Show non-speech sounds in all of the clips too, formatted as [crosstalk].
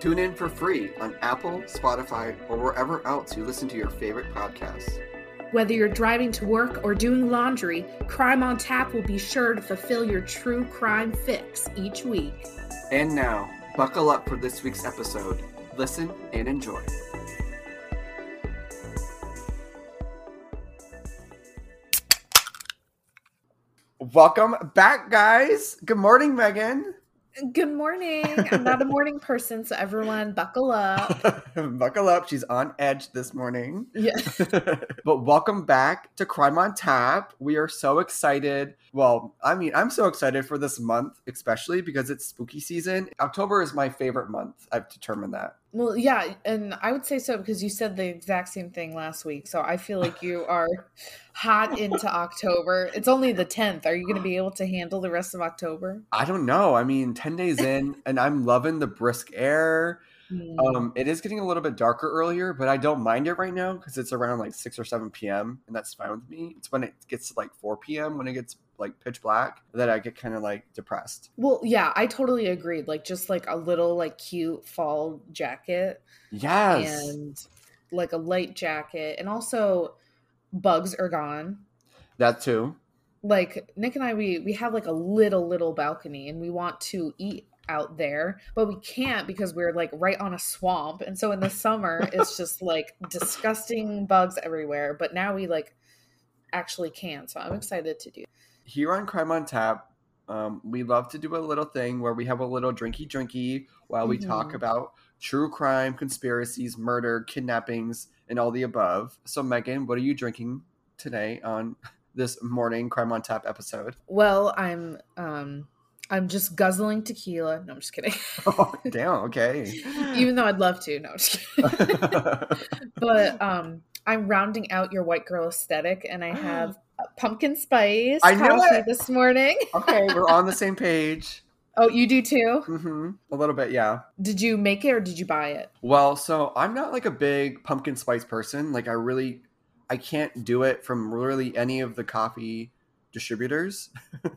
Tune in for free on Apple, Spotify, or wherever else you listen to your favorite podcasts. Whether you're driving to work or doing laundry, Crime on Tap will be sure to fulfill your true crime fix each week. And now, buckle up for this week's episode. Listen and enjoy. Welcome back, guys. Good morning, Megan. Good morning. I'm not a morning person, so everyone buckle up. [laughs] buckle up. She's on edge this morning. Yeah. [laughs] but welcome back to Crime on Tap. We are so excited. Well, I mean, I'm so excited for this month, especially because it's spooky season. October is my favorite month. I've determined that. Well, yeah, and I would say so because you said the exact same thing last week. So I feel like you are hot into October. It's only the 10th. Are you going to be able to handle the rest of October? I don't know. I mean, 10 days in, and I'm loving the brisk air. Mm. Um, it is getting a little bit darker earlier, but I don't mind it right now because it's around like 6 or 7 p.m., and that's fine with me. It's when it gets to like 4 p.m., when it gets like pitch black, that I get kind of like depressed. Well, yeah, I totally agreed. Like just like a little like cute fall jacket Yes. and like a light jacket and also bugs are gone. that too. Like Nick and I we we have like a little little balcony and we want to eat out there, but we can't because we're like right on a swamp. And so in the summer it's just [laughs] like disgusting bugs everywhere, but now we like actually can. So I'm excited to do. here on Crime on Tap, um, we love to do a little thing where we have a little drinky drinky while we talk Mhm. about true crime, conspiracies, murder, kidnappings, and all the above. So, Megan, what are you drinking today on this morning Crime on Tap episode? Well, I'm um I'm just guzzling tequila. No, I'm just kidding. Oh, [laughs] damn. Okay. Even though I'd love to. No, I'm just kidding. [laughs] but um I'm rounding out your white girl aesthetic and I have [gasps] pumpkin spice I knew coffee this morning. okay, we're on the [laughs] same page. Oh, you do too? hmm A little bit, yeah. Did you make it or did you buy it? Well, so I'm not like a big pumpkin spice person. Like I really I can't do it from really any of the coffee distributors. [laughs]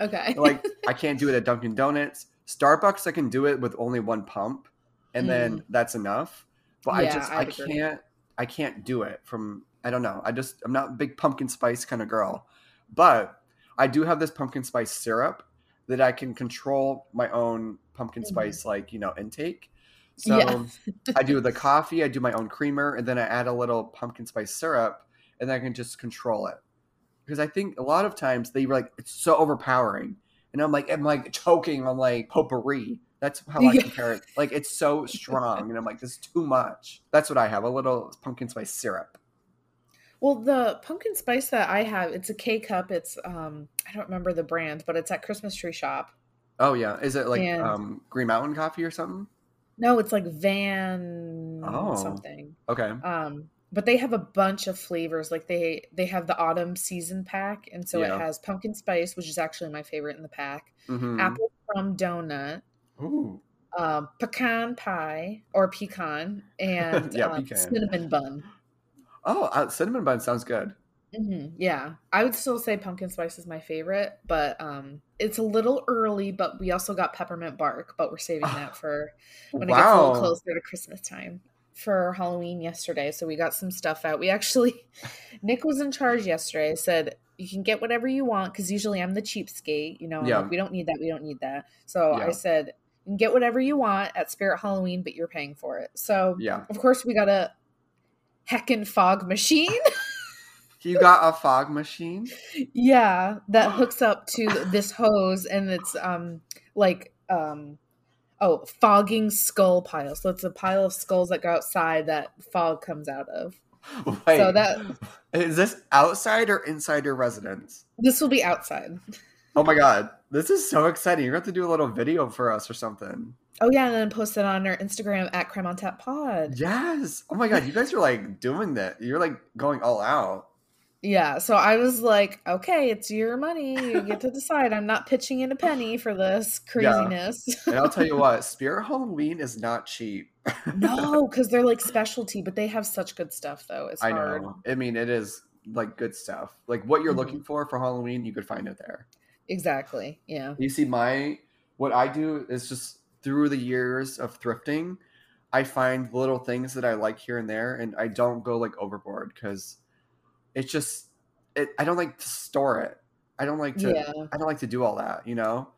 Okay. like I can't do it at Dunkin' Donuts. Starbucks I can do it with only one pump and then that's enough. But I just I I'd can't I can't do it from I don't know. I just I'm not a big pumpkin spice kind of girl. But I do have this pumpkin spice syrup that I can control my own pumpkin Mhm. spice like, you know, intake. So Yeah. I do the [laughs] coffee, I do my own creamer, and then I add a little pumpkin spice syrup, and then I can just control it. Because I think a lot of times they were like it's so overpowering, and I'm like I'm like choking on like potpourri. That's how I compare it. Like it's so [laughs] strong, and I'm like this is too much. That's what I have a little pumpkin spice syrup. Well, the pumpkin spice that I have, it's a K cup. It's um I don't remember the brand, but it's at Christmas Tree Shop. Oh yeah, is it like And- um, Green Mountain coffee or something? No, it's like Van Oh. something. Okay, Um, but they have a bunch of flavors. Like they they have the autumn season pack, and so Yeah. it has pumpkin spice, which is actually my favorite in the pack. hmm Apple crumb donut, Ooh, um, pecan pie or pecan, [laughs] and Yeah, um, pecan. cinnamon bun. oh, uh, cinnamon bun sounds good. hmm Yeah, I would still say pumpkin spice is my favorite, but um, it's a little early. But we also got peppermint bark, but we're saving that [sighs] for when it gets a little closer to Christmas time for Halloween yesterday. So we got some stuff out. We actually, [laughs] Nick was in charge yesterday. Said you can get whatever you want because usually I'm the cheapskate. You know, Yeah. like, we don't need that. We don't need that. So Yeah. I said you can get whatever you want at Spirit Halloween, but you're paying for it. So yeah. of course we got a heckin' fog machine. [laughs] You got a fog machine? yeah, that [gasps] hooks up to this hose and it's um like um oh fogging skull pile. So it's a pile of skulls that go outside that fog comes out of. [laughs] Wait, So that is this outside or inside your residence? this will be outside. Oh my god, this is so exciting! You're going to have to do a little video for us or something. Oh yeah, and then post it on our Instagram at Crime on Tap Pod. Yes. Oh my god, you guys are like doing that. You're like going all out. Yeah, so I was like, okay, it's your money. You get to decide. I'm not pitching in a penny for this craziness. And I'll tell you [laughs] what, Spirit Halloween is not cheap. [laughs] no, because they're like specialty, but they have such good stuff though. It's I hard. know. I mean, it is like good stuff. Like what you're Mhm. looking for for Halloween, you could find it there. Exactly. Yeah. You see, my what I do is just through the years of thrifting, I find little things that I like here and there, and I don't go like overboard because it's just it. I don't like to store it. I don't like to. Yeah. I don't like to do all that, you know.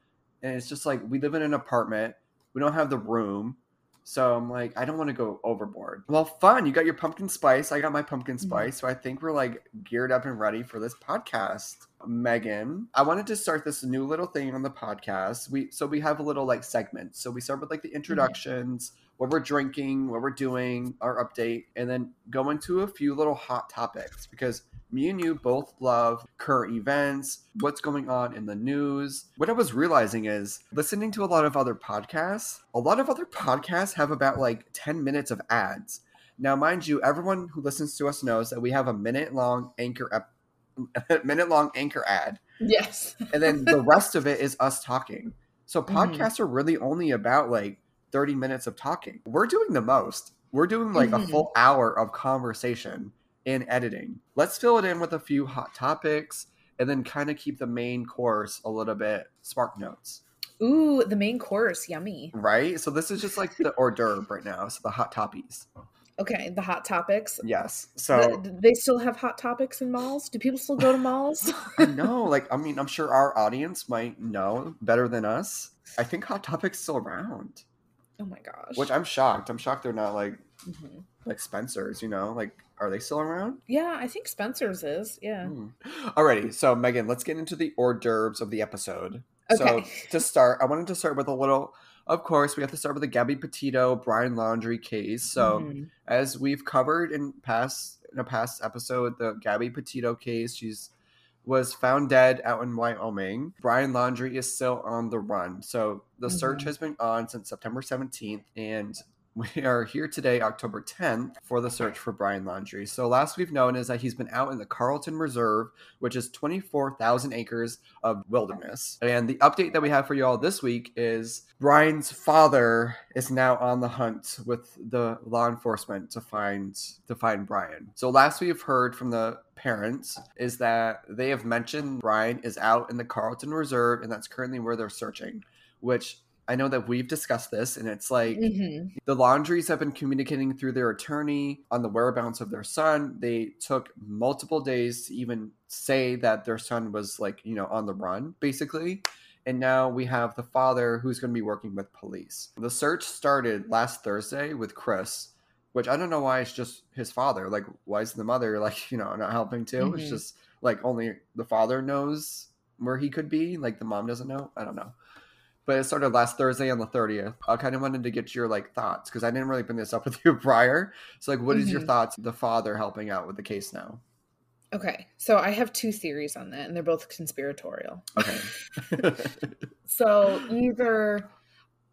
And it's just like we live in an apartment. We don't have the room, so I'm like, I don't want to go overboard. Well, fun. You got your pumpkin spice. I got my pumpkin Mhm. spice. So I think we're like geared up and ready for this podcast. Megan, I wanted to start this new little thing on the podcast. We so we have a little like segment. So we start with like the introductions, what we're drinking, what we're doing, our update, and then go into a few little hot topics because me and you both love current events, what's going on in the news. What I was realizing is listening to a lot of other podcasts, a lot of other podcasts have about like 10 minutes of ads. Now, mind you, everyone who listens to us knows that we have a minute long anchor ep- [laughs] minute long anchor ad, Yes. [laughs] and then the rest of it is us talking. So Mhm. podcasts are really only about like 30 minutes of talking. We're doing the most. We're doing like a Mhm. full hour of conversation in editing. Let's fill it in with a few hot topics and then kind of keep the main course a little bit spark notes. Ooh, the main course. Yummy. Right? So this is just like the hors d'oeuvre right now. So the hot toppies. Okay, the hot topics. Yes. So Th- they still have hot topics in malls? Do people still go to malls? [laughs] no, like I mean, I'm sure our audience might know better than us. I think Hot Topic's still around. oh my gosh. Which I'm shocked. I'm shocked they're not like Mhm. like Spencer's, you know? Like are they still around? Yeah, I think Spencer's is. Yeah. Hmm. Alrighty, so Megan, let's get into the hors d'oeuvres of the episode. So Okay. [laughs] to start, I wanted to start with a little of course, we have to start with the Gabby Petito Brian Laundrie case. So Mhm. as we've covered in past in a past episode, the Gabby Petito case, she's was found dead out in Wyoming. Brian Laundrie is still on the run. So the search Mhm. has been on since September 17th and we are here today, October 10th, for the search for Brian Laundrie. So, last we've known is that he's been out in the Carlton Reserve, which is 24,000 acres of wilderness. And the update that we have for you all this week is Brian's father is now on the hunt with the law enforcement to find to find Brian. So, last we've heard from the parents is that they have mentioned Brian is out in the Carlton Reserve, and that's currently where they're searching. Which I know that we've discussed this, and it's like Mhm. the Laundries have been communicating through their attorney on the whereabouts of their son. They took multiple days to even say that their son was like, you know, on the run, basically. And now we have the father who's going to be working with police. The search started last Thursday with Chris, which I don't know why it's just his father. Like, why is the mother, like, you know, not helping too? It's Mhm. just like only the father knows where he could be. Like, the mom doesn't know. I don't know but it started last Thursday on the 30th. I kind of wanted to get your like thoughts because I didn't really bring this up [laughs] with you prior. So like, what is your Mhm. thoughts? The father helping out with the case now. Okay, so I have two theories on that, and they're both conspiratorial. Okay. [laughs] So either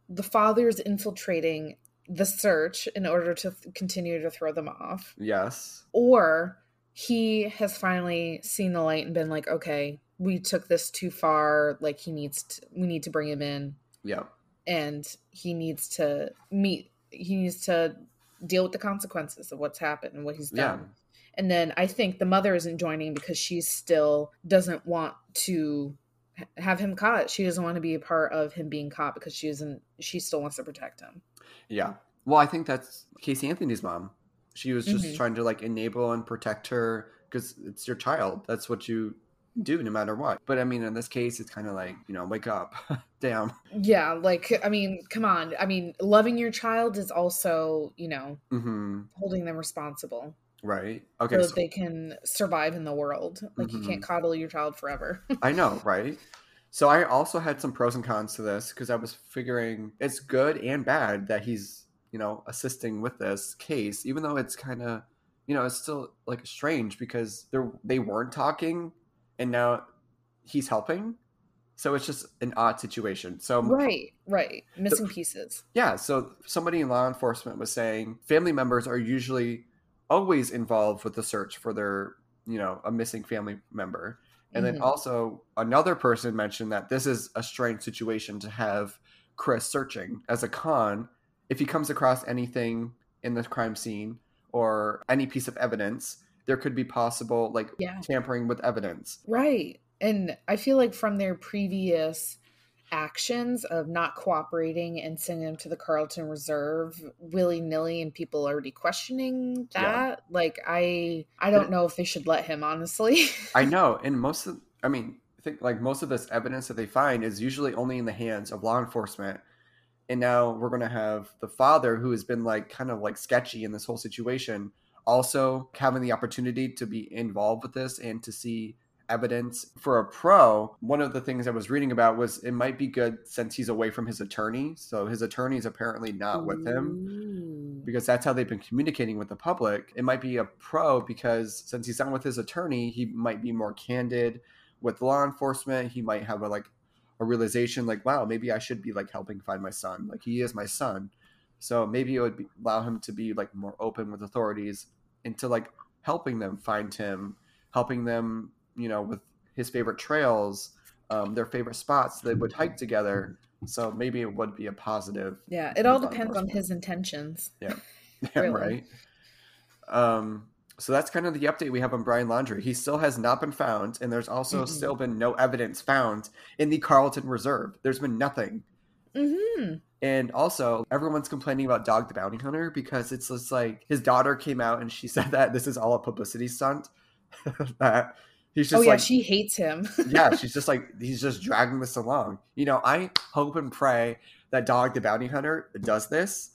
the father's infiltrating the search in order to th- continue to throw them off, yes. or he has finally seen the light and been like, okay, we took this too far. Like he needs to, we need to bring him in, Yeah. and he needs to meet. He needs to deal with the consequences of what's happened and what he's Yeah. done. And then I think the mother isn't joining because she still doesn't want to have him caught. She doesn't want to be a part of him being caught because she isn't. She still wants to protect him. Yeah. Well, I think that's Casey Anthony's mom. She was just Mhm. trying to like enable and protect her because it's your child. That's what you do no matter what. But I mean, in this case, it's kind of like, you know, wake up. [laughs] Damn. Yeah, like I mean, come on. I mean, loving your child is also, you know, hmm holding them responsible Right. Okay. so So, that they can survive in the world. Like you Mhm. can't coddle your child forever. [laughs] I know, right? So I also had some pros and cons to this because I was figuring it's good and bad that he's, you know, assisting with this case, even though it's kind of, you know, it's still like strange because they they weren't talking, and now he's helping. So it's just an odd situation. So Right, right. Missing pieces. yeah, so somebody in law enforcement was saying family members are usually always involved with the search for their, you know, a missing family member. And then Mhm. also another person mentioned that this is a strange situation to have Chris searching as a con if he comes across anything in the crime scene or any piece of evidence, there could be possible like Yeah. tampering with evidence. Right. And I feel like from their previous actions of not cooperating and sending them to the Carlton Reserve willy nilly and people already questioning Yeah. that, like I I don't know if they should let him, honestly. [laughs] I know, and most of I mean, I think like most of this evidence that they find is usually only in the hands of law enforcement. And now we're going to have the father who has been like kind of like sketchy in this whole situation also having the opportunity to be involved with this and to see evidence for a pro one of the things i was reading about was it might be good since he's away from his attorney so his attorney is apparently not with him because that's how they've been communicating with the public. It might be a pro because since he's not with his attorney, he might be more candid with law enforcement. He might have a like a realization like, wow, maybe I should be like helping find my son. Like he is my son. So maybe it would be, allow him to be like more open with authorities into like helping them find him, helping them, you know, with his favorite trails, um, their favorite spots they would hike together. So maybe it would be a positive Yeah, it all depends on his intentions. Yeah, [laughs] [laughs] Really. right. Um, so that's kind of the update we have on Brian Laundrie. He still has not been found, and there's also Mm-mm. still been no evidence found in the Carlton Reserve. There's been nothing. Hmm And also, everyone's complaining about Dog the Bounty Hunter because it's just like his daughter came out and she [laughs] said that this is all a publicity stunt. [laughs] that he's just Oh yeah, like, she hates him. [laughs] yeah, she's just like he's just dragging this along. You know, I hope and pray that Dog the Bounty Hunter does this.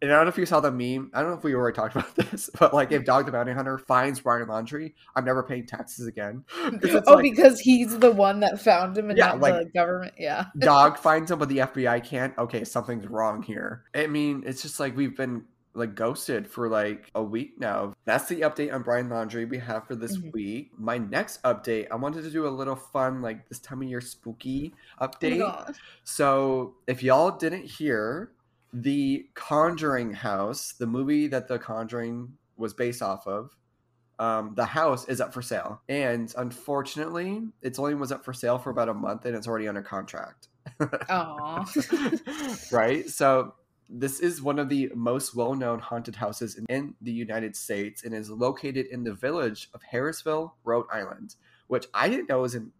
And I don't know if you saw the meme. I don't know if we already talked [laughs] about this, but like if Dog the Bounty Hunter finds Brian Laundrie, I'm never paying taxes again. [laughs] oh, like, because he's the one that found him and Yeah, not like- the government. Yeah. [laughs] dog finds him, but the FBI can't. Okay, something's wrong here. I mean, it's just like we've been like ghosted for like a week now. That's the update on Brian Laundrie we have for this Mhm. week. My next update, I wanted to do a little fun, like this time of year spooky Oh update. God. So, if y'all didn't hear, the Conjuring House, the movie that The Conjuring was based off of, um, the house is up for sale. And unfortunately, it's only was up for sale for about a month and it's already under contract. Aw. [laughs] right? So, this is one of the most well known haunted houses in, in the United States and is located in the village of Harrisville, Rhode Island, which I didn't know was in.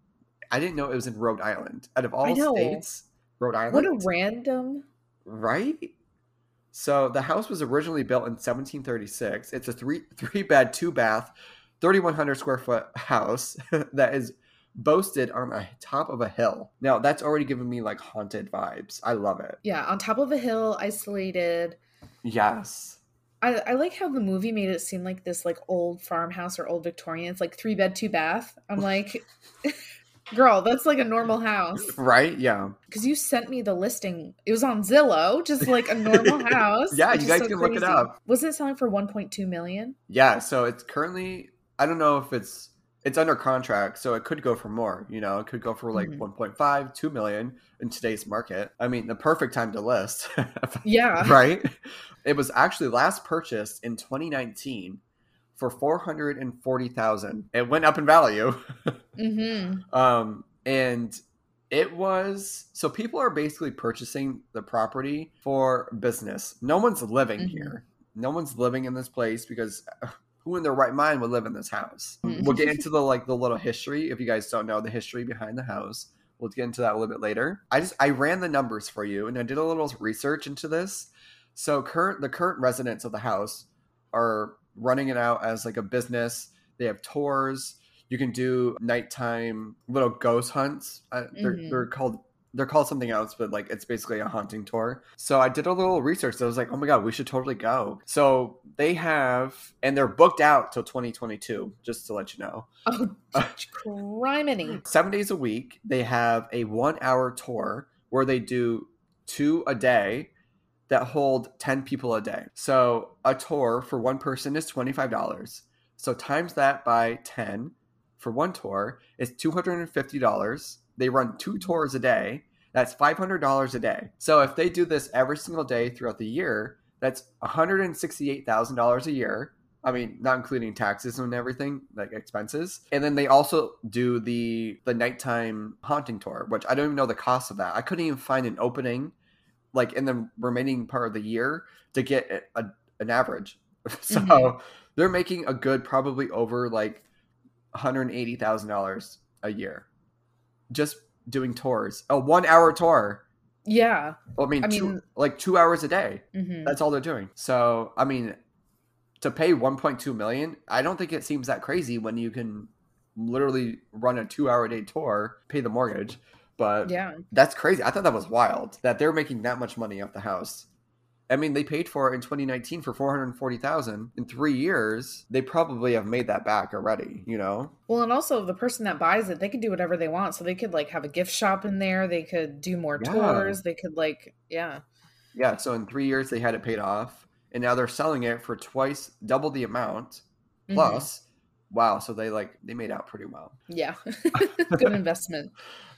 I didn't know it was in Rhode Island. Out of all states, Rhode Island. what a random. Right? So the house was originally built in 1736. It's a three [laughs] three bed, two bath, 3100 square foot house [laughs] that is boasted on the top of a hill. Now that's already giving me like haunted vibes. I love it. Yeah, on top of a hill, isolated. Yes. I, I like how the movie made it seem like this like old farmhouse or old Victorian. It's like three bed, two bath. I'm [laughs] like, girl, that's like a normal house. Right? Yeah. Because you sent me the listing. It was on Zillow, just like a normal [laughs] house. Yeah, you guys so can look it up. Wasn't it selling for 1.2 million? Yeah. So it's currently I don't know if it's it's under contract, so it could go for more. You know, it could go for like Mhm. 1.5, 2 million in today's market. I mean, the perfect time to list. [laughs] Yeah. right? It was actually last purchased in 2019 for 440,000. It went up in value. [laughs] Mm-hmm. um and it was so people are basically purchasing the property for business. No one's living Mhm. here. No one's living in this place because uh, who in their right mind would live in this house? Mhm. We'll get into the like the little history if you guys don't know the history behind the house. We'll get into that a little bit later. I just I ran the numbers for you and I did a little research into this. So current the current residents of the house are running it out as like a business. They have tours. You can do nighttime little ghost hunts. Uh, they're, Mhm. they're called they're called something else, but like it's basically a haunting tour. So I did a little research. So I was like, oh my god, we should totally go. So they have, and they're booked out till 2022. Just to let you know, Oh, [laughs] criminy. seven days a week. They have a one-hour tour where they do two a day that hold 10 people a day. So a tour for one person is $25. So times that by 10 for one tour is $250 they run two tours a day. That's $500 a day. So if they do this every single day throughout the year, that's $168,000 a year. I mean, not including taxes and everything, like expenses. And then they also do the the nighttime haunting tour, which I don't even know the cost of that. I couldn't even find an opening like in the remaining part of the year to get a, an average. [laughs] So Mhm. they're making a good probably over like $180,000 a year just doing tours. A 1 hour tour. Yeah. Well, I mean, I two, mean- like 2 hours a day. hmm That's all they're doing. So, I mean, to pay 1.2 million, I don't think it seems that crazy when you can literally run a 2-hour a day tour, pay the mortgage. But Yeah. that's crazy. I thought that was wild that they're making that much money off the house. I mean, they paid for it in 2019 for 440,000. In 3 years, they probably have made that back already, you know? Well, and also the person that buys it, they could do whatever they want. So they could like have a gift shop in there. They could do more Yeah. tours. They could like, yeah. Yeah, so in 3 years they had it paid off and now they're selling it for twice double the amount Mhm. plus wow, so they like they made out pretty well. Yeah. [laughs] Good [laughs] investment.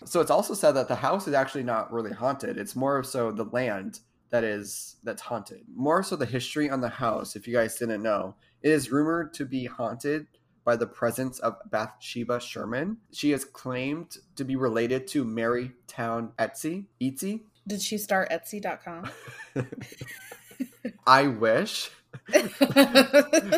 So it's also said that the house is actually not really haunted. It's more so the land that is that's haunted. More so the history on the house, if you guys didn't know. It is rumored to be haunted by the presence of Bathsheba Sherman. She is claimed to be related to Mary Town Etsy. Etsy? Did she start Etsy.com? [laughs] I wish,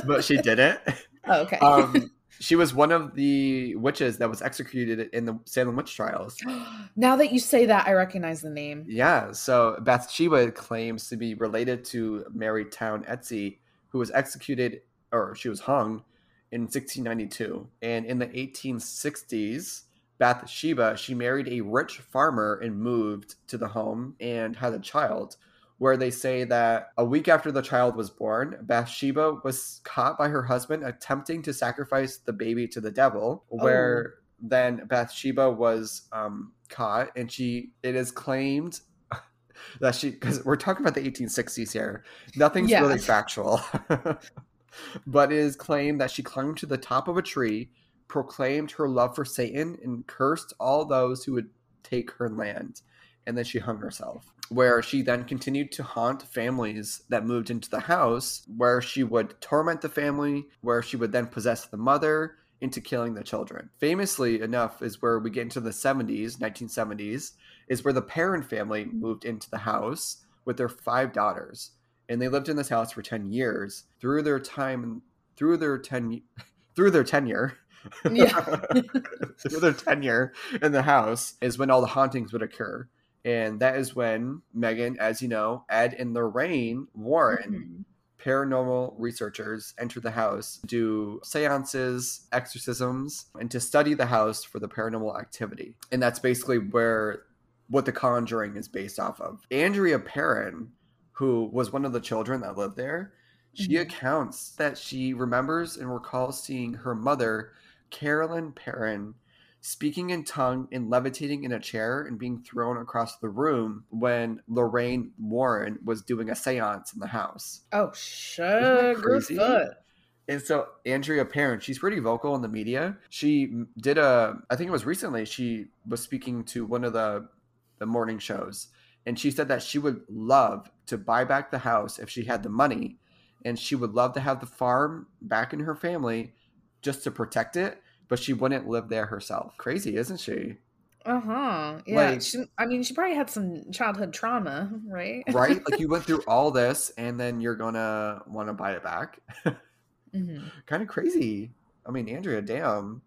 but she didn't. Oh, okay. Um [laughs] she was one of the witches that was executed in the Salem witch trials. [gasps] now that you say that, I recognize the name. Yeah, so Bathsheba claims to be related to Mary Town Etsy, who was executed or she was hung in 1692. And in the 1860s, Bathsheba, she married a rich farmer and moved to the home and had a child. Where they say that a week after the child was born, Bathsheba was caught by her husband attempting to sacrifice the baby to the devil. Where then Bathsheba was um, caught, and she it is claimed [laughs] that she because we're talking about the 1860s here, nothing's Yeah. really factual, [laughs] but it is claimed that she climbed to the top of a tree, proclaimed her love for Satan, and cursed all those who would take her land, and then she hung herself. Where she then continued to haunt families that moved into the house, where she would torment the family, where she would then possess the mother, into killing the children. Famously enough is where we get into the 70s, 1970s, is where the Perron family moved into the house with their five daughters. And they lived in this house for 10 years. Through their time through their 10 [laughs] through their tenure Yeah. [laughs] through their tenure in the house is when all the hauntings would occur. And that is when Megan, as you know, Ed and Lorraine Warren Mhm. paranormal researchers enter the house do seances, exorcisms, and to study the house for the paranormal activity. And that's basically where what the conjuring is based off of. Andrea Perron, who was one of the children that lived there, she Mhm. accounts that she remembers and recalls seeing her mother, Carolyn Perron, speaking in tongue and levitating in a chair and being thrown across the room when Lorraine Warren was doing a seance in the house. Oh, sugar foot. And so Andrea Perron, she's pretty vocal in the media. She did a, I think it was recently, she was speaking to one of the the morning shows, and she said that she would love to buy back the house if she had the money, and she would love to have the farm back in her family just to protect it, but she wouldn't live there herself. Crazy, isn't she? Uh huh. Yeah. Like- she, I mean, she probably had some childhood trauma, right? Right? like you went through [laughs] all this, and then you're gonna want to buy it back. [laughs] hmm kind of crazy. I mean, Andrea, damn.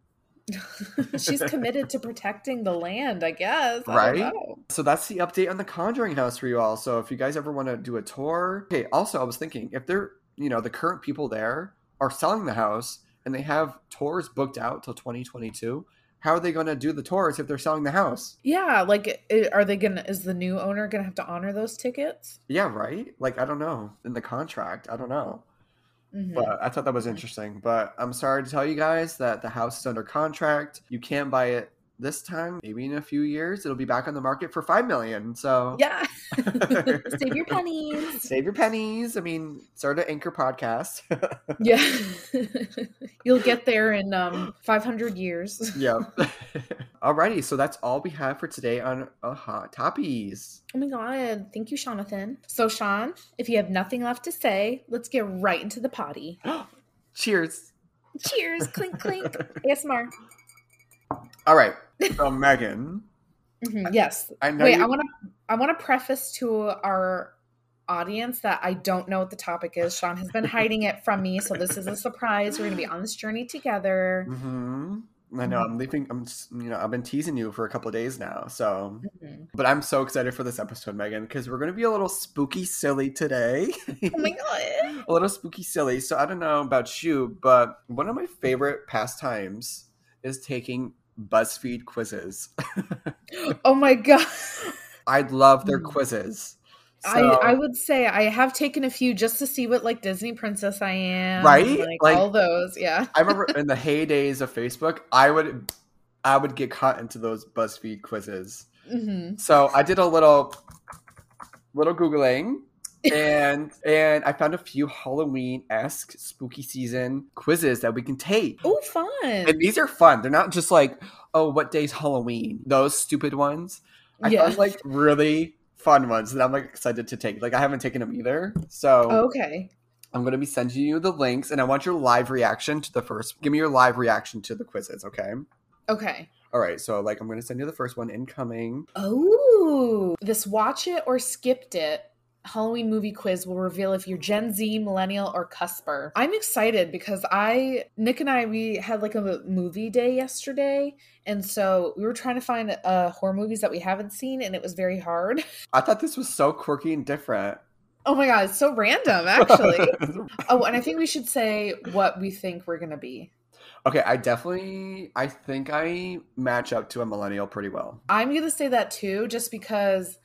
[laughs] She's committed to protecting the land, I guess. I Right? So that's the update on the Conjuring House for you all. So if you guys ever want to do a tour, okay. Also, I was thinking if they're, you know, the current people there are selling the house and they have tours booked out till 2022, how are they going to do the tours if they're selling the house? Yeah, like, are they gonna? Is the new owner gonna have to honor those tickets? Yeah, right. Like I don't know in the contract. I don't know. Mhm. But I thought that was interesting. But I'm sorry to tell you guys that the house is under contract. You can't buy it this time, maybe in a few years, it'll be back on the market for five million. So Yeah. [laughs] Save your pennies. save your pennies. I mean, start an anchor podcast. [laughs] Yeah. [laughs] You'll get there in um 500 years. yeah. Alrighty, so that's all we have for today on uh, Hot Toppies. Oh my god. Thank you, Jonathan. So, Sean, if you have nothing left to say, let's get right into the potty. [gasps] Cheers. Cheers. clink, clink. ASMR. All right. So, Megan, Mhm, Yes. I know Wait, you- I want to I want to preface to our audience that I don't know what the topic is. Sean has been hiding it from me, so this is a surprise. We're going to be on this journey together. hmm I know. I'm leaving. I'm, you know, I've been teasing you for a couple of days now. So, Mhm. but I'm so excited for this episode, Megan, because we're going to be a little spooky silly today. Oh my [laughs] god. a little spooky silly. So I don't know about you, but one of my favorite pastimes is taking BuzzFeed quizzes. [laughs] Oh my god. I love their Mm. quizzes. I, So- I would say I have taken a few just to see what like Disney princess I am. Right? Like, Like- all those. Yeah. I remember [laughs] in the heydays of Facebook, I would I would get caught into those BuzzFeed quizzes. hmm So I did a little little googling and and I found a few Halloween-esque spooky season quizzes that we can take. Oh, fun. And these are fun. They're not just like, oh, what day's Halloween? Those stupid ones. I yeah. found like really fun ones that I'm like excited to take. Like I haven't taken them either. So okay. I'm gonna be sending you the links and I want your live reaction to the first give me your live reaction to the quizzes, okay? Okay. All right, so like I'm gonna send you the first one incoming. Oh, this watch it or skipped it Halloween movie quiz will reveal if you're Gen Z, millennial, or cusper. I'm excited because I, Nick and I, we had like a movie day yesterday. And so we were trying to find uh, horror movies that we haven't seen, and it was very hard. [laughs] I thought this was so quirky and different. Oh my God, it's so random, actually. [laughs] oh, and I think we should say what we think we're going to be. okay, I definitely I think I match up to a millennial pretty well. I'm gonna say that too, just because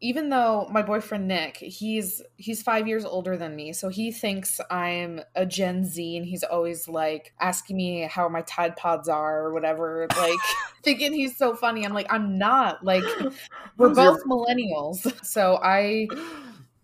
even though my boyfriend Nick, he's he's five years older than me, so he thinks I'm a Gen Z, and he's always like asking me how my Tide Pods are or whatever, like [laughs] [laughs] thinking he's so funny. I'm like, I'm not. Like, [laughs] we're both millennials, so I.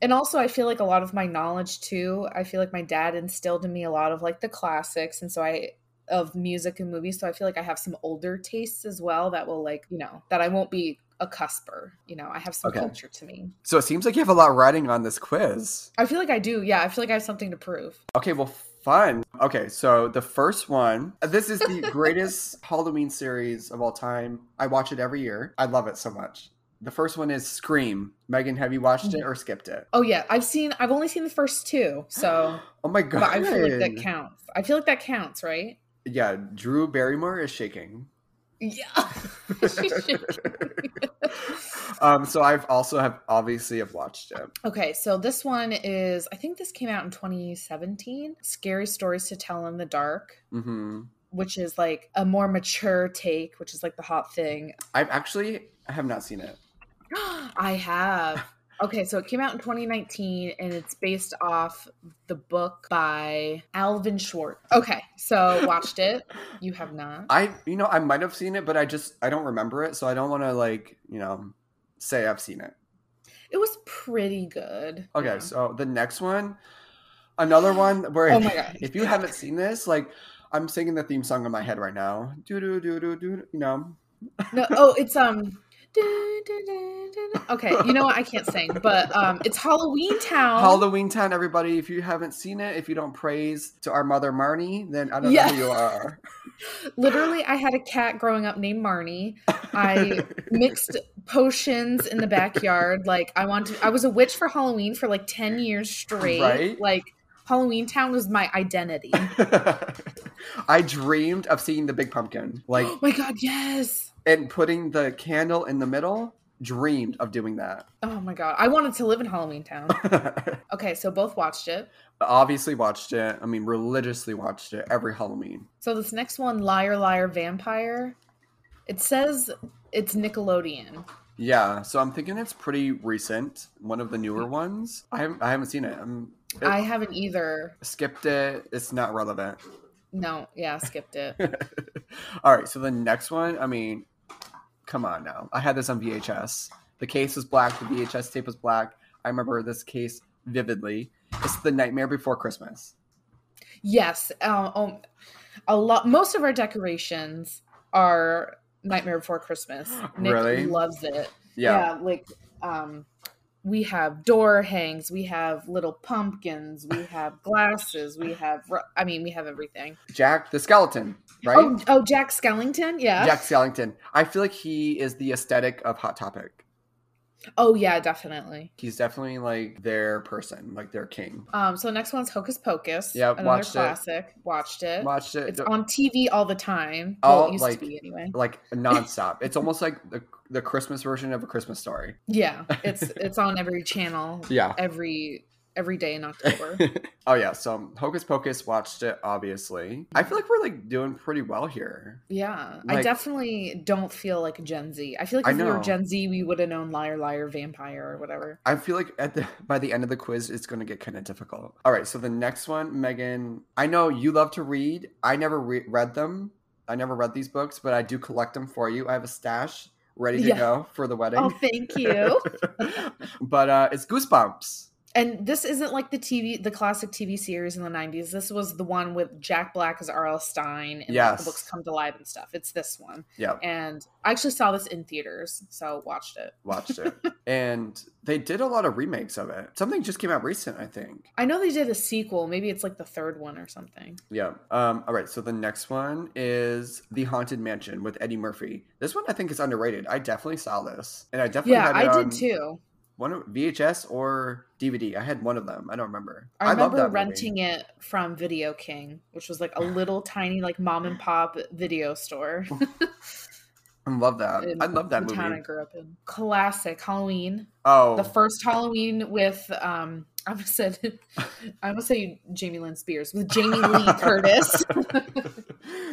And also, I feel like a lot of my knowledge too. I feel like my dad instilled in me a lot of like the classics, and so I of music and movies. So I feel like I have some older tastes as well that will like you know that I won't be a cusper. You know, I have some Okay. culture to me. So it seems like you have a lot riding on this quiz. I feel like I do. Yeah, I feel like I have something to prove. Okay, well, fun. Okay, so the first one, this is the [laughs] greatest Halloween series of all time. I watch it every year. I love it so much. The first one is Scream. Megan, have you watched it mm-hmm. or skipped it? Oh yeah, I've seen. I've only seen the first two, so [gasps] Oh my god! but I feel like that counts. I feel like that counts, right? Yeah, Drew Barrymore is shaking. Yeah. [laughs] um, so I've also have obviously have watched it. Okay, so this one is I think this came out in 2017. Scary stories to tell in the dark, hmm which is like a more mature take, which is like the hot thing. I've actually I have not seen it. [gasps] I have. Okay, so it came out in 2019 and it's based off the book by Alvin Schwartz. Okay, so [laughs] watched it. You have not. I you know I might have seen it, but I just I don't remember it, so I don't want to like you know say I've seen it. It was pretty good. Okay, Yeah. so the next one, another one where Oh my God. if you haven't seen this, like I'm singing the theme song in my head right now. Do do do do do. You know. No, oh, it's um. Okay, you know what? I can't sing, but um, it's Halloween Town. Halloween Town, everybody. If you haven't seen it, if you don't praise to our mother Marnie, then I don't Yeah. know who you are. [laughs] Literally, I had a cat growing up named Marnie. I mixed potions in the backyard. Like I wanted. I was a witch for Halloween for like ten years straight. Right? Like Halloween Town was my identity. [laughs] I dreamed of seeing the big pumpkin, like, oh [gasps] my god, yes. and putting the candle in the middle. Dreamed of doing that. Oh my god, I wanted to live in Halloween Town. [laughs] Okay, so both watched it. Obviously, watched it. I mean, religiously watched it every Halloween. So this next one, Liar Liar Vampire, it says it's Nickelodeon. Yeah, so I'm thinking it's pretty recent. One of the newer ones. I haven't, I haven't seen it. I'm it- I haven't either. skipped it. It's not relevant. No, yeah, skipped it. [laughs] All right, so the next one, I mean, Come on now. I had this on VHS. The case was black. The VHS tape was black. I remember this case vividly. It's The Nightmare Before Christmas. Yes. Uh, um, a lot. Most of our decorations are Nightmare Before Christmas. Nick Really? loves it. Yeah. Yeah. like um, we have door hangs. We have little pumpkins. We have glasses. We have I mean, we have everything. Jack the Skeleton, right? Oh, oh, Jack Skellington. Yeah. Jack Skellington. I feel like he is the aesthetic of Hot Topic. Oh yeah, definitely. He's definitely like their person, like their king. Um, so next one's Hocus Pocus. Yeah, another watched it. classic. Watched it. Watched it It's on TV all the time. Oh, well, it used like- to be anyway. like nonstop. it's almost like the, the Christmas version of a Christmas story. Yeah, [laughs] it's it's on every channel Yeah. every every day in October. [laughs] oh yeah, so Hocus Pocus watched it obviously. I feel like we're like doing pretty well here. Yeah, I definitely don't feel like Gen Z. I feel like if we were. Gen Z, we would have known Liar Liar Vampire or whatever. I feel like at the by the end of the quiz it's going to get kind of difficult. All right, so the next one, Megan, I know you love to read. I never re- read them. I never read these books, but I do collect them for you. I have a stash ready to Yeah. go for the wedding. Oh, thank you. [laughs] but uh it's Goosebumps. And this isn't like the TV, the classic TV series in the '90s. This was the one with Jack Black as R.L. Stine, and like, the books come to life and stuff. It's this one, Yeah, and I actually saw this in theaters, so watched it. watched it. [laughs] and they did a lot of remakes of it. Something just came out recent, I think. I know they did a sequel. Maybe it's like the third one or something. Yeah. Um, all right. So the next one is The Haunted Mansion with Eddie Murphy. This one I think is underrated. I definitely saw this, and I definitely Yeah, had it I on did too. One of VHS or DVD. I had one of them. I don't remember. I love remember that movie. renting it from Video King, which was like a [sighs] little tiny like mom and pop video store. [laughs] [laughs] I love that. in I love that the town I grew up in. Classic Halloween. Oh, The first Halloween with um [laughs] I almost said I almost say Jamie Lynn Spears with Jamie Lee Curtis.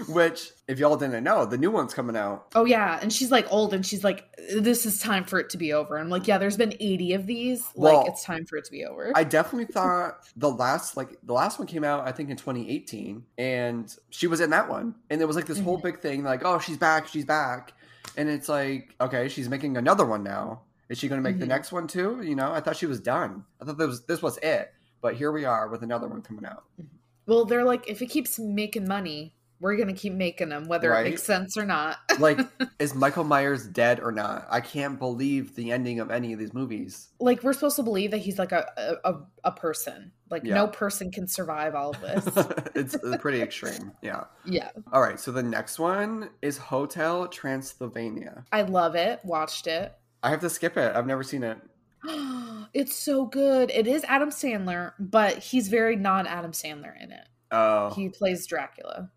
[laughs] which, if y'all didn't know, the new one's coming out. oh yeah, and she's like old and she's like, This is time for it to be over. I'm like, Yeah, there's been 80 of these. Well, like it's time for it to be over. I definitely thought the last like the last one came out I think in 2018 and she was in that one and there was like this whole Mhm. big thing like oh she's back she's back and it's like okay she's making another one now is she going to make the Mhm. next one too you know I thought she was done I thought this was this was it but here we are with another one coming out well, they're like, if it keeps making money, we're gonna keep making them, whether Right. it makes sense or not. like [laughs] is Michael Myers dead or not I can't believe the ending of any of these movies like we're supposed to believe that he's like a a, a- person. Like Yeah. no person can survive all of this. [laughs] it's pretty extreme yeah yeah. all right so the next one is Hotel Transylvania I love it. Watched it. I have to skip it. I've never seen it. [gasps] it's so good. It is Adam Sandler, but he's very non Adam Sandler in it. Oh, He plays Dracula.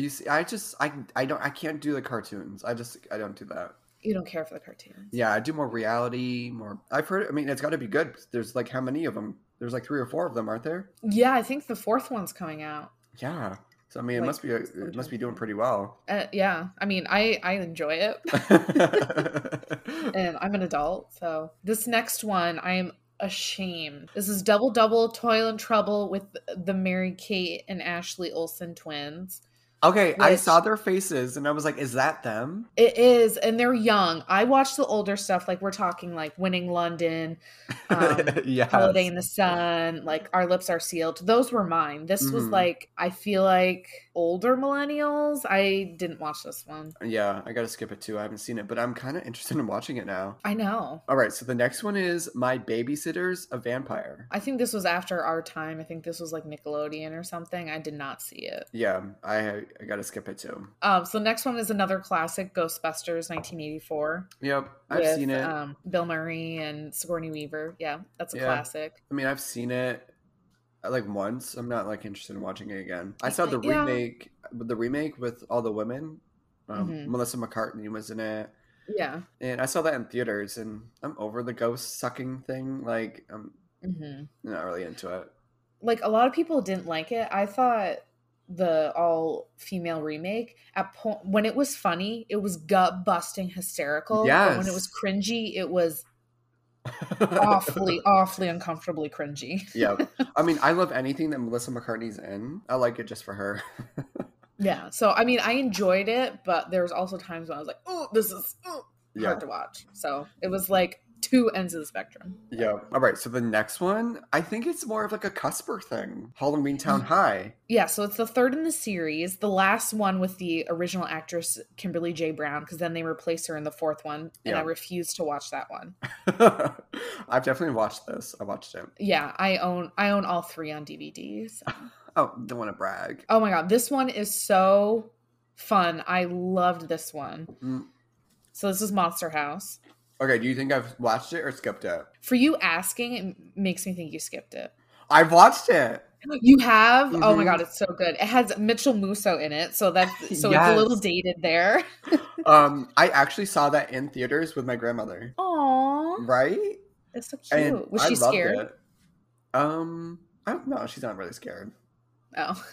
You see, I just, I, I don't, I can't do the cartoons. I just, I don't do that. You don't care for the cartoons. Yeah, I do more reality, more. I've heard. I mean, it's got to be good. There's like how many of them? There's like three or four of them, aren't there? Yeah, I think the fourth one's coming out. Yeah. So I mean, it must be, it must be doing pretty well. Uh, yeah, I mean, I I enjoy it, [laughs] and I'm an adult, so this next one I am ashamed. This is Double Double Toil and Trouble with the Mary Kate and Ashley Olsen twins. Okay, I saw their faces and I was like, is that them? It is, and they're young. I watched the older stuff, like we're talking like Winning London, [laughs] um, yeah. Holiday in the Sun, like Our Lips Are Sealed. Those were mine. This was Mhm. like I feel like older millennials. I didn't watch this one. Yeah, I got to skip it too. I haven't seen it, but I'm kind of interested in watching it now. I know. All right, so the next one is My Babysitter's a Vampire. I think this was after our time. I think this was like Nickelodeon or something. I did not see it. Yeah, I I got to skip it too. Um, so next one is another classic, Ghostbusters, 1984. Yep, I've with, seen it. Um, Bill Murray and Sigourney Weaver. Yeah, that's a Yeah. classic. I mean, I've seen it uh, like once. I'm not like interested in watching it again. I saw the Yeah. remake, the remake with all the women. Um, Mhm. Melissa McCartney was in it, Yeah. and I saw that in theaters. And I'm over the ghost sucking thing. Like, I'm hmm not really into it. Like a lot of people didn't like it. I thought the all female remake at point when it was funny, it was gut busting hysterical. But when it was cringy, it was [laughs] awfully, awfully uncomfortably cringy. yeah, [laughs] I mean, I love anything that Melissa McCartney's in. I like it just for her. [laughs] Yeah. So I mean, I enjoyed it, but there was also times when I was like, "Oh, this is." Yeah. hard to watch. So it was like two ends of the spectrum. Yeah. All right. So the next one, I think it's more of like a Cusper thing. Halloween Town. High. Yeah, so it's the third in the series, the last one with the original actress Kimberly J. Brown, because then they replaced her in the fourth one, and Yeah. I refuse to watch that one. [laughs] I've definitely watched this. I watched it. Yeah, I own I own all three on DVD. so. [sighs] Oh, don't want to brag. Oh my god, this one is so fun. I loved this one. Mm. So this is Monster House. Okay. Do you think I've watched it or skipped it? For you asking, it makes me think you skipped it. I've watched it. You have? Oh my Mhm. god, it's so good. It has Mitchell Musso in it, so that's [laughs] so it's a little dated there. [laughs] Um, I actually saw that in theaters with my grandmother. Aww, Right? that's so cute. And Was I she loved scared? it. Um, I don't know. She's not really scared. Oh. [laughs]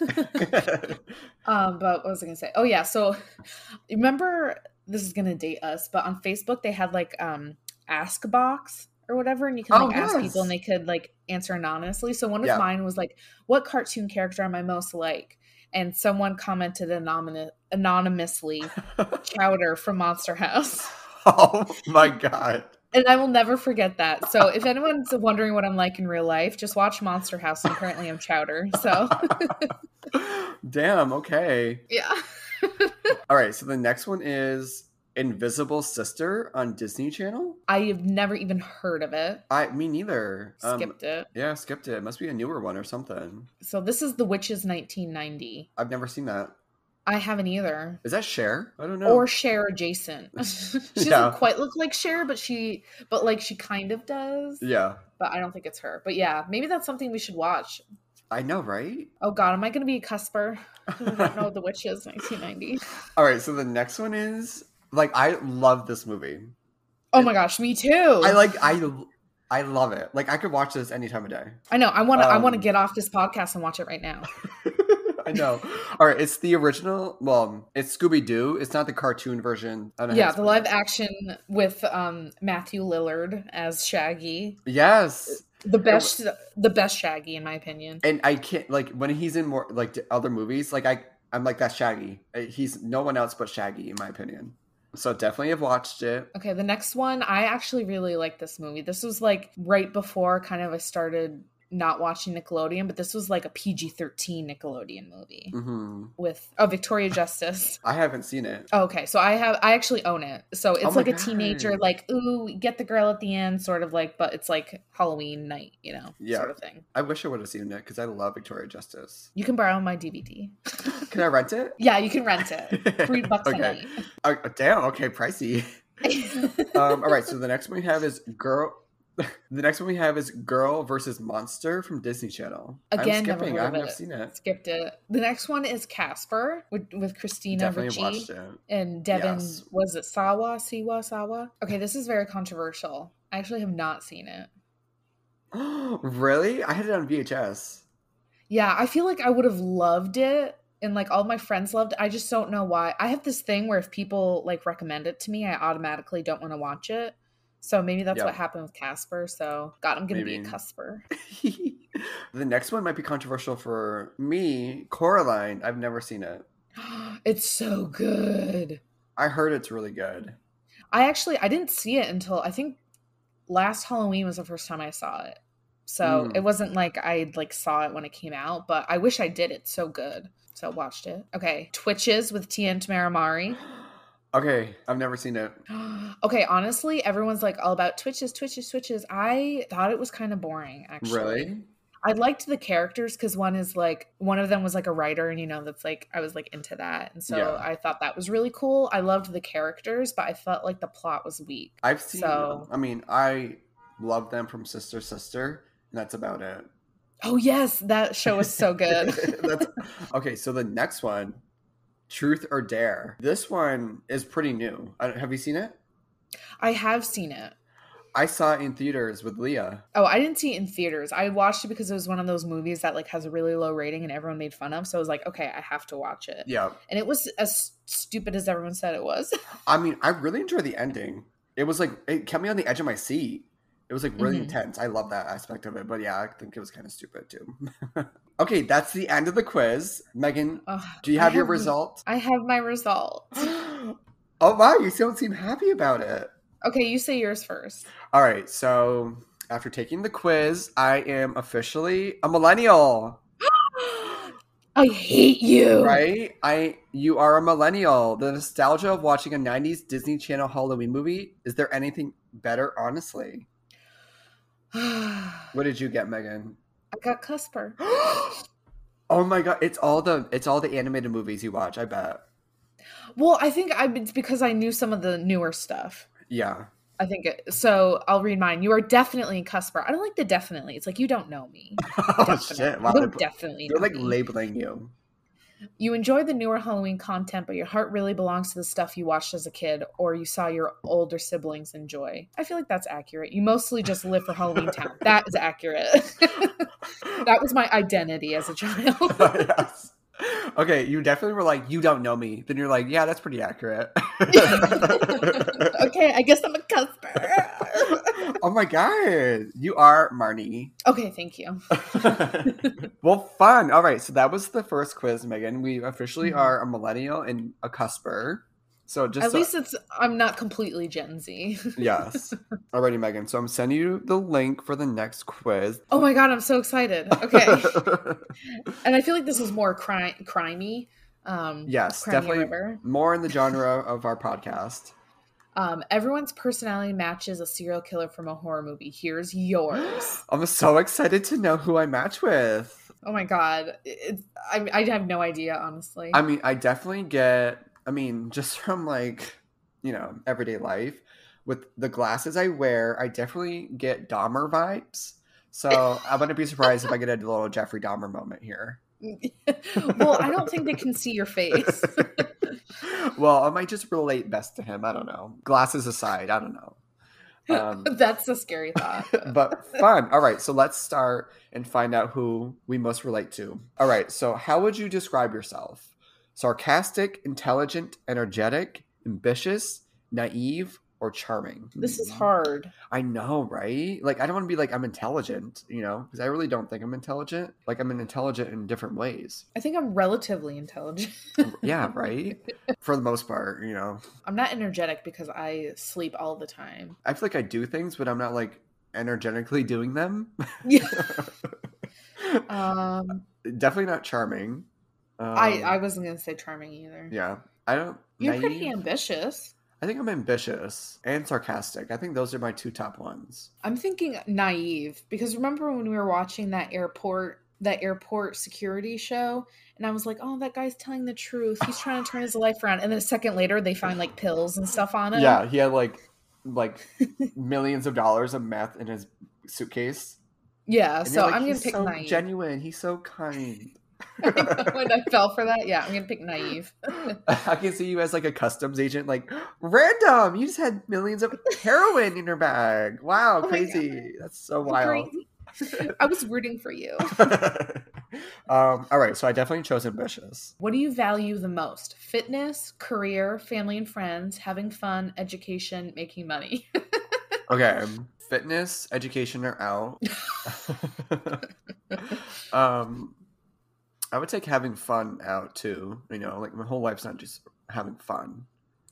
um, but what was I gonna say? Oh yeah, so remember this is gonna date us, but on Facebook they had like um ask box or whatever, and you can Oh, like ask yes. people and they could like answer anonymously. So one of Yeah. mine was like, What cartoon character am I most like? And someone commented anonymous anonymously [laughs] Chowder from Monster House. oh my god. And I will never forget that. So if anyone's wondering what I'm like in real life, just watch Monster House and currently I'm Chowder. So [laughs] Damn, okay. yeah. [laughs] All right, so the next one is Invisible Sister on Disney Channel. I have never even heard of it. I me neither. Um, Skipped it. yeah, skipped it. It must be a newer one or something. So this is The Witches 1990. I've never seen that. I haven't either. Is that Cher? I don't know. Or Cher adjacent. [laughs] [laughs] she Yeah. doesn't quite look like Cher, but she but like she kind of does. yeah, But I don't think it's her. But yeah, maybe that's something we should watch. I know, right? Oh god, am I gonna be a cusper? I don't know The Witches 1990. [laughs] All right, so the next one is like I love this movie. Oh my gosh, me too. I like I I love it. Like I could watch this any time of day. I know. I want to. I want to Um, get off this podcast and watch it right now. [laughs] I know. All right, it's the original. Well, it's Scooby Doo. It's not the cartoon version. I don't know how Yeah, the live action with um Matthew Lillard as Shaggy. Yes, The best, the best Shaggy in my opinion. and I can't like when he's in more like other movies. Like I, I'm like that's Shaggy. Uh, He's no one else but Shaggy in my opinion. So definitely have watched it. Okay, the next one, I actually really like this movie. This was like right before kind of I started not watching Nickelodeon, but this was like a PG 13 Nickelodeon movie hmm with oh Victoria Justice. [laughs] I haven't seen it. Okay, so I have I actually own it. So it's Oh like a teenager, like, ooh, get the girl at the end, sort of like, but it's like Halloween night, you know, Yeah. sort of thing. I wish I would have seen it because I love Victoria Justice. You can borrow my DVD. [laughs] Can I rent it? yeah, you can rent it. Three bucks okay. Uh, damn. Okay, pricey. [laughs] um, all right, so the next one we have is girl. [laughs] The next one we have is Girl versus Monster from Disney Channel. Again, I'm skipping. I've never seen it. Skipped it. The next one is Casper with, with Christina Definitely Ricci watched it. and Devon. Yes. Was it Sawa? Siwa? Sawa? Okay, this is very controversial. I actually have not seen it. [gasps] really? I had it on VHS. Yeah, I feel like I would have loved it and like all my friends loved it. I just don't know why. I have this thing where if people like recommend it to me, I automatically don't want to watch it. So maybe that's Yeah. what happened with Casper. So God, I'm gonna be Maybe. a Cusper. [laughs] the next one might be controversial for me. Coraline. I've never seen it. [gasps] it's so good. I heard it's really good. I actually I didn't see it until I think last Halloween was the first time I saw it. So Mm. it wasn't like I like saw it when it came out, but I wish I did. It's so good. So I watched it. Okay, Twitches with Tien Tamera Mowry. [gasps] [gasps] Okay, I've never seen it. [gasps] okay, honestly, everyone's like all about Twitches, Twitches, Twitches. I thought it was kind of boring, actually. Really? I liked the characters because one is like one of them was like a writer, and you know that's like I was like into that, and so Yeah. I thought that was really cool. I loved the characters, but I felt like the plot was weak. I've seen. So- I mean, I love them from Sister Sister, and that's about it. Oh yes, that show was so good. [laughs] That's, okay, so the next one, Truth or Dare. This one is pretty new. Have you seen it? I have seen it. I saw it in theaters with Leah. Oh, I didn't see it in theaters. I watched it because it was one of those movies that like has a really low rating and everyone made fun of. So I was like, okay, I have to watch it. Yeah, And it was as stupid as everyone said it was. [laughs] I mean, I really enjoyed the ending. It was like it kept me on the edge of my seat. It was like really Mhm. intense. I love that aspect of it, but yeah, I think it was kind of stupid too. [laughs] okay, that's the end of the quiz. Megan, Ugh, do you have your result? I have my result. [gasps] oh wow, you don't seem happy about it. Okay, you say yours first. All right. So after taking the quiz, I am officially a millennial. [gasps] I hate you. Right? I you are a millennial. The nostalgia of watching a 90s Disney Channel Halloween movie, is there anything better honestly? [sighs] What did you get, Megan? Got Cusper. [gasps] oh my god, it's all the it's all the animated movies you watch, I bet. Well, I think I it's because I knew some of the newer stuff. Yeah. I think it, so. I'll read mine. You are definitely Cusper. I don't like the definitely. It's like you don't know me. [laughs] oh Definitely. shit. Wow, You they're, definitely. they're like me. labeling you. You enjoy the newer Halloween content, but your heart really belongs to the stuff you watched as a kid or you saw your older siblings enjoy. I feel like that's accurate. You mostly just live for Halloween [laughs] Town. That is accurate. [laughs] that was my identity as a child. [laughs] yes. Okay, you definitely were like, you don't know me. Then you're like, yeah, that's pretty accurate. Okay, I guess I'm a cusper. [laughs] oh my god, you are Marnie. okay, thank you. [laughs] well, fun. All right, so that was the first quiz, Megan. We officially Mhm. are a millennial and a cusper. So just At so- least it's I'm not completely Gen Z. [laughs] yes. Alrighty, Megan. So I'm sending you the link for the next quiz. Oh my god, I'm so excited. Okay. and I feel like this is more cri- crimey. Um yes, definitely river. more in the genre of our podcast. Um, everyone's personality matches a serial killer from a horror movie. Here's yours. [gasps] I'm so excited to know who I match with. oh my god, it's, I, I have no idea, honestly. I mean, I definitely get, I mean, just from like, you know, everyday life, with the glasses I wear, I definitely get Dahmer vibes. So I wouldn't be surprised if I get a little Jeffrey Dahmer moment here. Well, I don't think they can see your face. [laughs] well, I might just relate best to him. I don't know. Glasses aside, I don't know. Um, [laughs] That's a scary thought. [laughs] but fun. All right, so let's start and find out who we most relate to. All right, so how would you describe yourself? Sarcastic, intelligent, energetic, ambitious, naive, or charming? This is Hmm. hard. I know, right? Like, I don't want to be like I'm intelligent, you know, because I really don't think I'm intelligent. Like, I'm intelligent in different ways. I think I'm relatively intelligent. yeah, [laughs] right. For the most part, you know, I'm not energetic because I sleep all the time. I feel like I do things, but I'm not like energetically doing them. Yeah. [laughs] [laughs] Um, Definitely not charming. Um, I I wasn't gonna say charming either. yeah, I don't. You're pretty ambitious. I think I'm ambitious and sarcastic. I think those are my two top ones. I'm thinking naive because remember when we were watching that airport that airport security show and I was like, "Oh, that guy's telling the truth. He's trying to turn his life around." And then a second later they find like pills and stuff on him. Yeah, he had like like millions of dollars of meth in his suitcase. Yeah, And so like, I'm gonna pick so naive. genuine. He's so kind. [laughs] when I fell for that, yeah, I'm to pick naive. I can see you as like a customs agent, like random. You just had millions of heroin in your bag. Wow, Oh crazy. That's so wild. I was rooting for you. [laughs] um, all right, so I definitely chose ambitious. What do you value the most? Fitness, career, family and friends, having fun, education, making money. [laughs] Okay, fitness, education are out. um, I would take having fun out too. You know, like my whole life's not just having fun.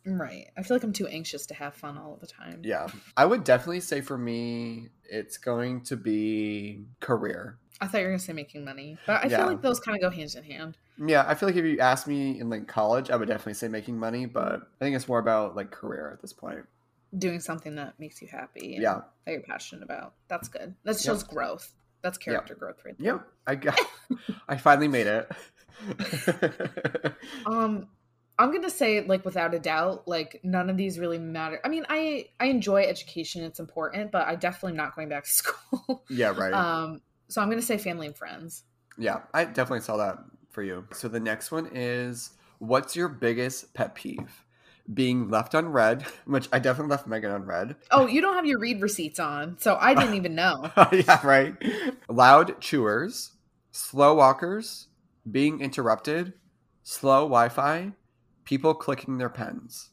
right. I feel like I'm too anxious to have fun all the time. Yeah, I would definitely say for me, it's going to be career. I thought you were gonna say making money, but I Yeah. feel like those kind of go hand in hand. Yeah, I feel like if you asked me in like college, I would definitely say making money, but I think it's more about like career at this point. Doing something that makes you happy, and Yeah. that you're passionate about. That's good. That shows growth. That's character growth, right there. Yep, I got, I finally made it. [laughs] Um, I'm gonna say like without a doubt, like none of these really matter. I mean, I I enjoy education; it's important, but I definitely not going back to [laughs] school. yeah, right. um, so I'm gonna say family and friends. Yeah, I definitely saw that for you. So the next one is what's your biggest pet peeve? Being left unread, [laughs] which I definitely left Megan unread. Oh, you don't have your read receipts on, so I didn't even know. [laughs] yeah, right. Loud chewers, slow walkers, being interrupted, slow Wi Fi, people clicking their pens.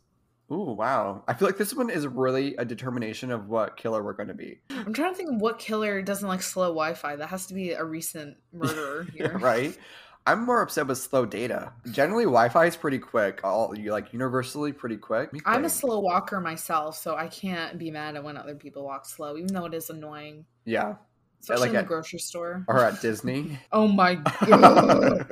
Ooh, wow. I feel like this one is really a determination of what killer we're going to be. I'm trying to think what killer doesn't like slow Wi-Fi. That has to be a recent murderer [laughs] here. right? I'm more upset with slow data. Generally, Wi-Fi is pretty quick. All you like universally pretty quick. I'm a slow walker myself, so I can't be mad at when other people walk slow, even though it is annoying. yeah, Especially like in the at- grocery store. or at Disney. [laughs] Oh my god.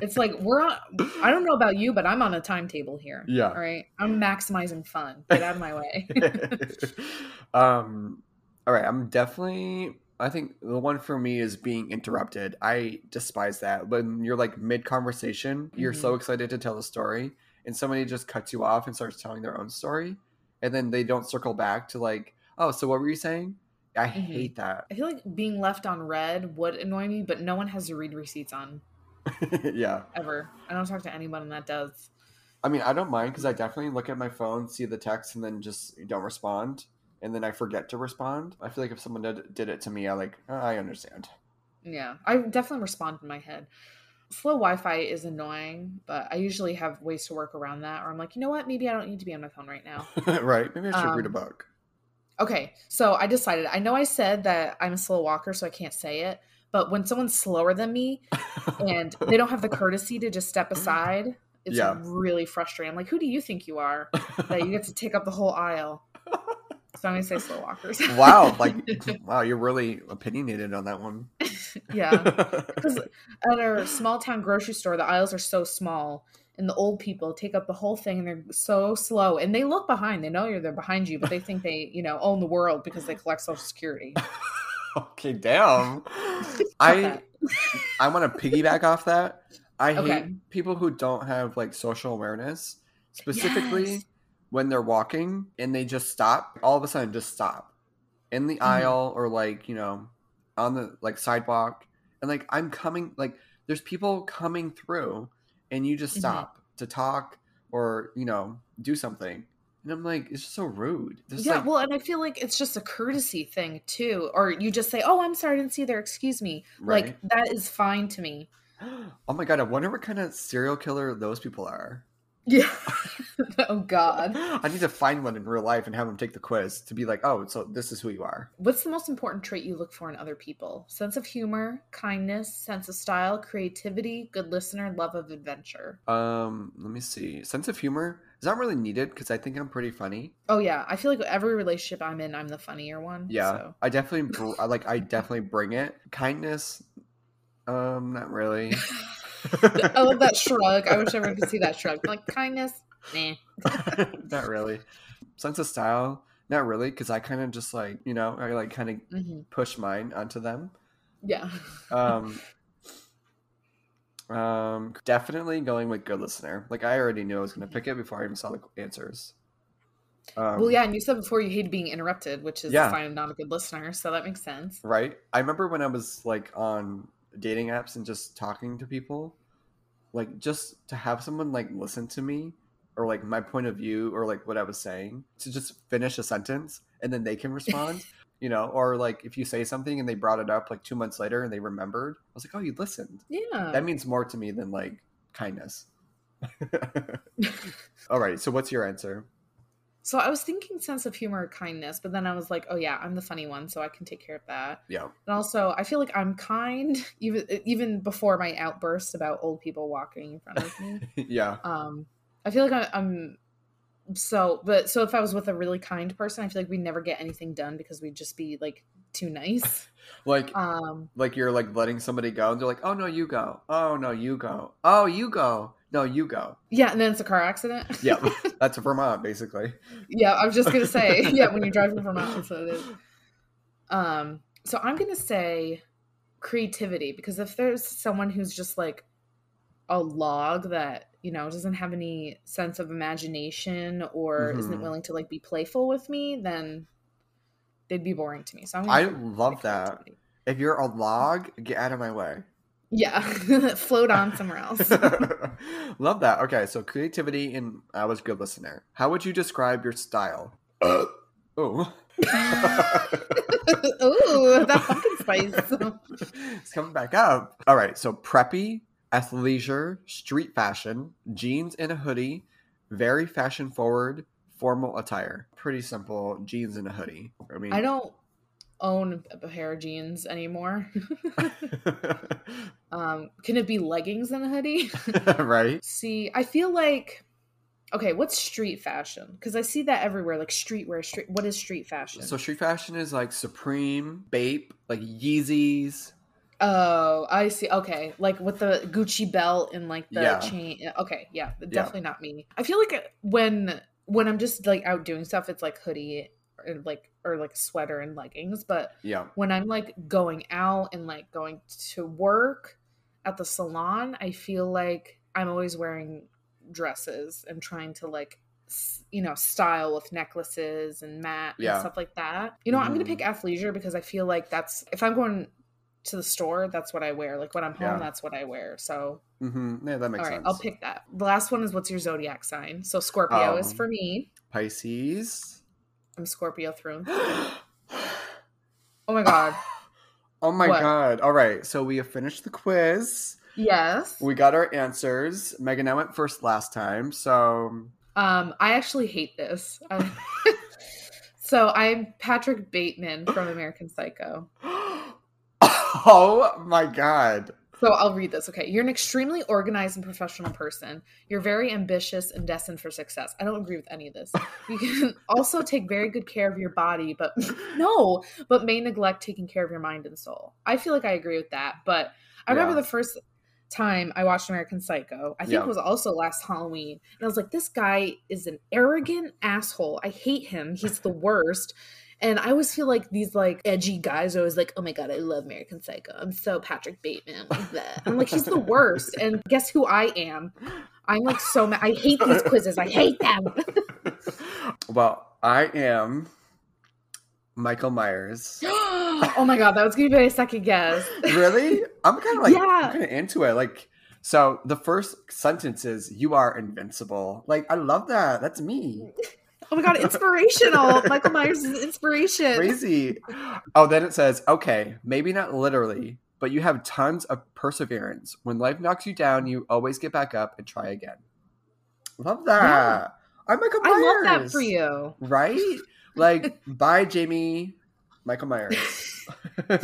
it's like we're on I don't know about you, but I'm on a timetable here. Yeah. All right. I'm maximizing fun. Get out of my way. [laughs] um all right i'm definitely i think the one for me is being interrupted. I despise that. When you're like mid conversation you're so excited to tell a story and somebody just cuts you off and starts telling their own story and then they don't circle back to like oh so what were you saying? I Mhm. hate that. I feel like being left on red would annoy me, but no one has to read receipts on. [laughs] Yeah. Ever. I don't talk to anyone that does. i mean i don't mind because i definitely look at my phone see the text and then just don't respond and then i forget to respond i feel like if someone did, did it to me i like "Oh, i understand Yeah. I definitely respond in my head. Slow Wi Fi is annoying, but I usually have ways to work around that. Or I'm like, you know what? Maybe I don't need to be on my phone right now. [laughs] right maybe i should read a Um, book Okay, so I decided. I know I said that I'm a slow walker, so I can't say it. But when someone's slower than me [laughs] and they don't have the courtesy to just step aside, it's Yeah. really frustrating. I'm like, who do you think you are that you get to take up the whole aisle? So I'm gonna say slow walkers. wow, [laughs] like wow, you're really opinionated on that one. yeah, [laughs] because at our small town grocery store, the aisles are so small, and the old people take up the whole thing, and they're so slow, and they look behind. They know you're they're behind you, but they think they you know own the world because they collect Social Security. [laughs] okay, damn. I. I want to piggyback off that. I hate Okay. people who don't have like social awareness, specifically Yes. When they're walking and they just stop. All of a sudden, just stop in the Mhm. aisle or like you know on the like sidewalk, and like I'm coming. Like there's people coming through, and you just Mhm. stop to talk or you know do something. And I'm like, it's just so rude. Yeah, like, well, and I feel like it's just a courtesy thing too, or you just say, "Oh, I'm sorry, I didn't see there. Excuse me." right? Like that is fine to me. [gasps] oh my god, I wonder what kind of serial killer those people are. Yeah. [laughs] oh God. I need to find one in real life and have them take the quiz to be like, oh, so this is who you are. What's the most important trait you look for in other people? Sense of humor, kindness, sense of style, creativity, good listener, love of adventure. Um, let me see. Sense of humor is not really needed because I think I'm pretty funny. Oh yeah, I feel like every relationship I'm in, I'm the funnier one. Yeah, So. I definitely br- like. I definitely bring it. Kindness, um, not really. [laughs] [laughs] I love that shrug. I wish everyone could see that shrug. Like kindness, nah. [laughs] not really. Sense of style, not really, because I kind of just like you know I like kind of hmm push mine onto them. Yeah. Um, [laughs] um, definitely going with good listener. Like I already knew I was going to pick it before I even saw the answers. Um, well, yeah, and you said before you hated being interrupted, which is Yeah. a sign of not a good listener. So that makes sense. Right. I remember when I was like on dating apps and just talking to people, like just to have someone like listen to me or like my point of view or like what I was saying to just finish a sentence and then they can respond. [laughs] You know, or like if you say something and they brought it up like two months later and they remembered, I was like, "Oh, you listened." Yeah. that means more to me than like kindness. [laughs] All right, so what's your answer? So I was thinking sense of humor, or kindness, but then I was like, oh yeah, I'm the funny one, so I can take care of that. Yeah. And also, I feel like I'm kind, [laughs] even even before my outburst about old people walking in front of me. [laughs] yeah. um, I feel like I, I'm so, but so if I was with a really kind person, I feel like we never get anything done because we'd just be like too nice. [laughs] Like Um, like you're like letting somebody go and they're like, "Oh no, you go. Oh no, you go. Oh, you go. No, you go." yeah, and then it's a car accident. [laughs] Yeah. [laughs] That's a Vermont basically. yeah, I was just gonna say, yeah, when you're driving Vermont, that's what it is. Um, so I'm gonna say creativity because if there's someone who's just like a log that you know doesn't have any sense of imagination or isn't Mhm. willing to like be playful with me, then they'd be boring to me. So I'm gonna I love that. creativity. If you're a log, get out of my way. Yeah, [laughs] float on somewhere else. [laughs] love that. Okay, so creativity and I was a good listener. How would you describe your style? [coughs] oh. [laughs] Ooh, that pumpkin spice. it's coming back up. All right, so preppy, athleisure, street fashion, jeans and a hoodie, very fashion forward, formal attire. Pretty simple, jeans and a hoodie. I mean, I don't own a pair of jeans anymore. [laughs] um, can it be leggings and a hoodie? [laughs] right? See, I feel like okay, what's street fashion? Because I see that everywhere, like streetwear. Street. What is street fashion? So street fashion is like Supreme, Bape, like Yeezys. Oh, I see. Okay, like with the Gucci belt and like the Yeah. chain. Okay, yeah, definitely not me. I feel like when when I'm just like out doing stuff, it's like hoodie or like or like sweater and leggings. But Yeah. when I'm like going out and like going to work at the salon, I feel like I'm always wearing dresses and trying to like you know style with necklaces and mat Yeah. and stuff like that. You know, I'm gonna Mhm. pick athleisure because I feel like that's if I'm going to the store, that's what I wear. Like when I'm home, Yeah. that's what I wear. So Mm-hmm. Yeah, that makes all right, sense. I'll pick that. The last one is what's your zodiac sign? So Scorpio is Um, for me. Pisces. I'm Scorpio through. [gasps] Oh my god. [laughs] oh my What? god. All right. So we have finished the quiz. Yes. We got our answers. Megan, I went first last time. So Um, I actually hate this. [laughs] [laughs] So I'm Patrick Bateman from American Psycho. [gasps] [gasps] Oh my god. So I'll read this. Okay. You're an extremely organized and professional person. You're very ambitious and destined for success. I don't agree with any of this. You can [laughs] also take very good care of your body, but [laughs] no, but may neglect taking care of your mind and soul. I feel like I agree with that. But I remember the first time I watched American Psycho, I think Yeah. it was also last Halloween. And I was like, this guy is an arrogant asshole. I hate him. He's the worst. And I always feel like these like edgy guys are always like, oh my god, I love American Psycho. I'm so Patrick Bateman. Like that. I'm like, he's the worst. And guess who I am? I'm like so mad. I hate these quizzes. I hate them. [laughs] well, I am Michael Myers. [gasps] oh my god, that was gonna be my second guess. really? I'm kind of like Yeah. kind of into it. Like, so the first sentence is "You are invincible." Like, I love that. That's me. Oh my god, inspirational. [laughs] Michael Myers is inspiration. Crazy. Oh, then it says, "Okay, maybe not literally, but you have tons of perseverance. When life knocks you down, you always get back up and try again." Love that. Yeah. I'm Michael Myers. I love that for you. Right? Like, bye, Jamie. Michael Myers. [laughs]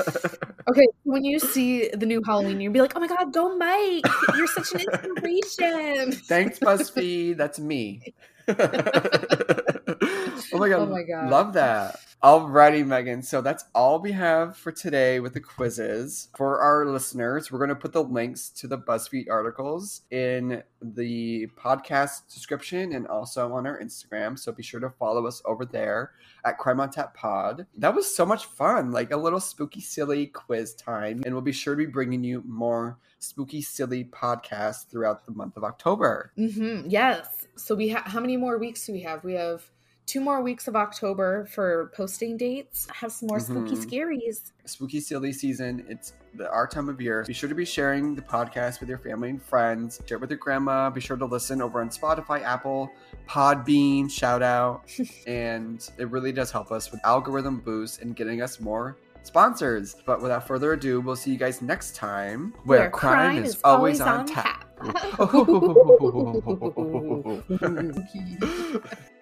Okay, when you see the new Halloween, you'll be like, "Oh my god, go Mike! You're such an inspiration." [laughs] Thanks, BuzzFeed. That's me. Oh my god. Oh my God. Love that. Alrighty, Megan. So that's all we have for today with the quizzes. For our listeners, we're going to put the links to the BuzzFeed articles in the podcast description and also on our Instagram. So be sure to follow us over there at Crime on Tap Pod. That was so much fun, like a little spooky, silly quiz time. And we'll be sure to be bringing you more spooky, silly podcasts throughout the month of October. hmm Yes. So we have how many more weeks do we have? We have two more weeks of October for posting dates. Have some more spooky Mhm. scaries. spooky silly season it's the our time of year be sure to be sharing the podcast with your family and friends share it with your grandma be sure to listen over on spotify apple podbean shout out [laughs] and it really does help us with algorithm boost and getting us more sponsors but without further ado we'll see you guys next time where, crime, is, always, on tap. tap. [laughs] [laughs]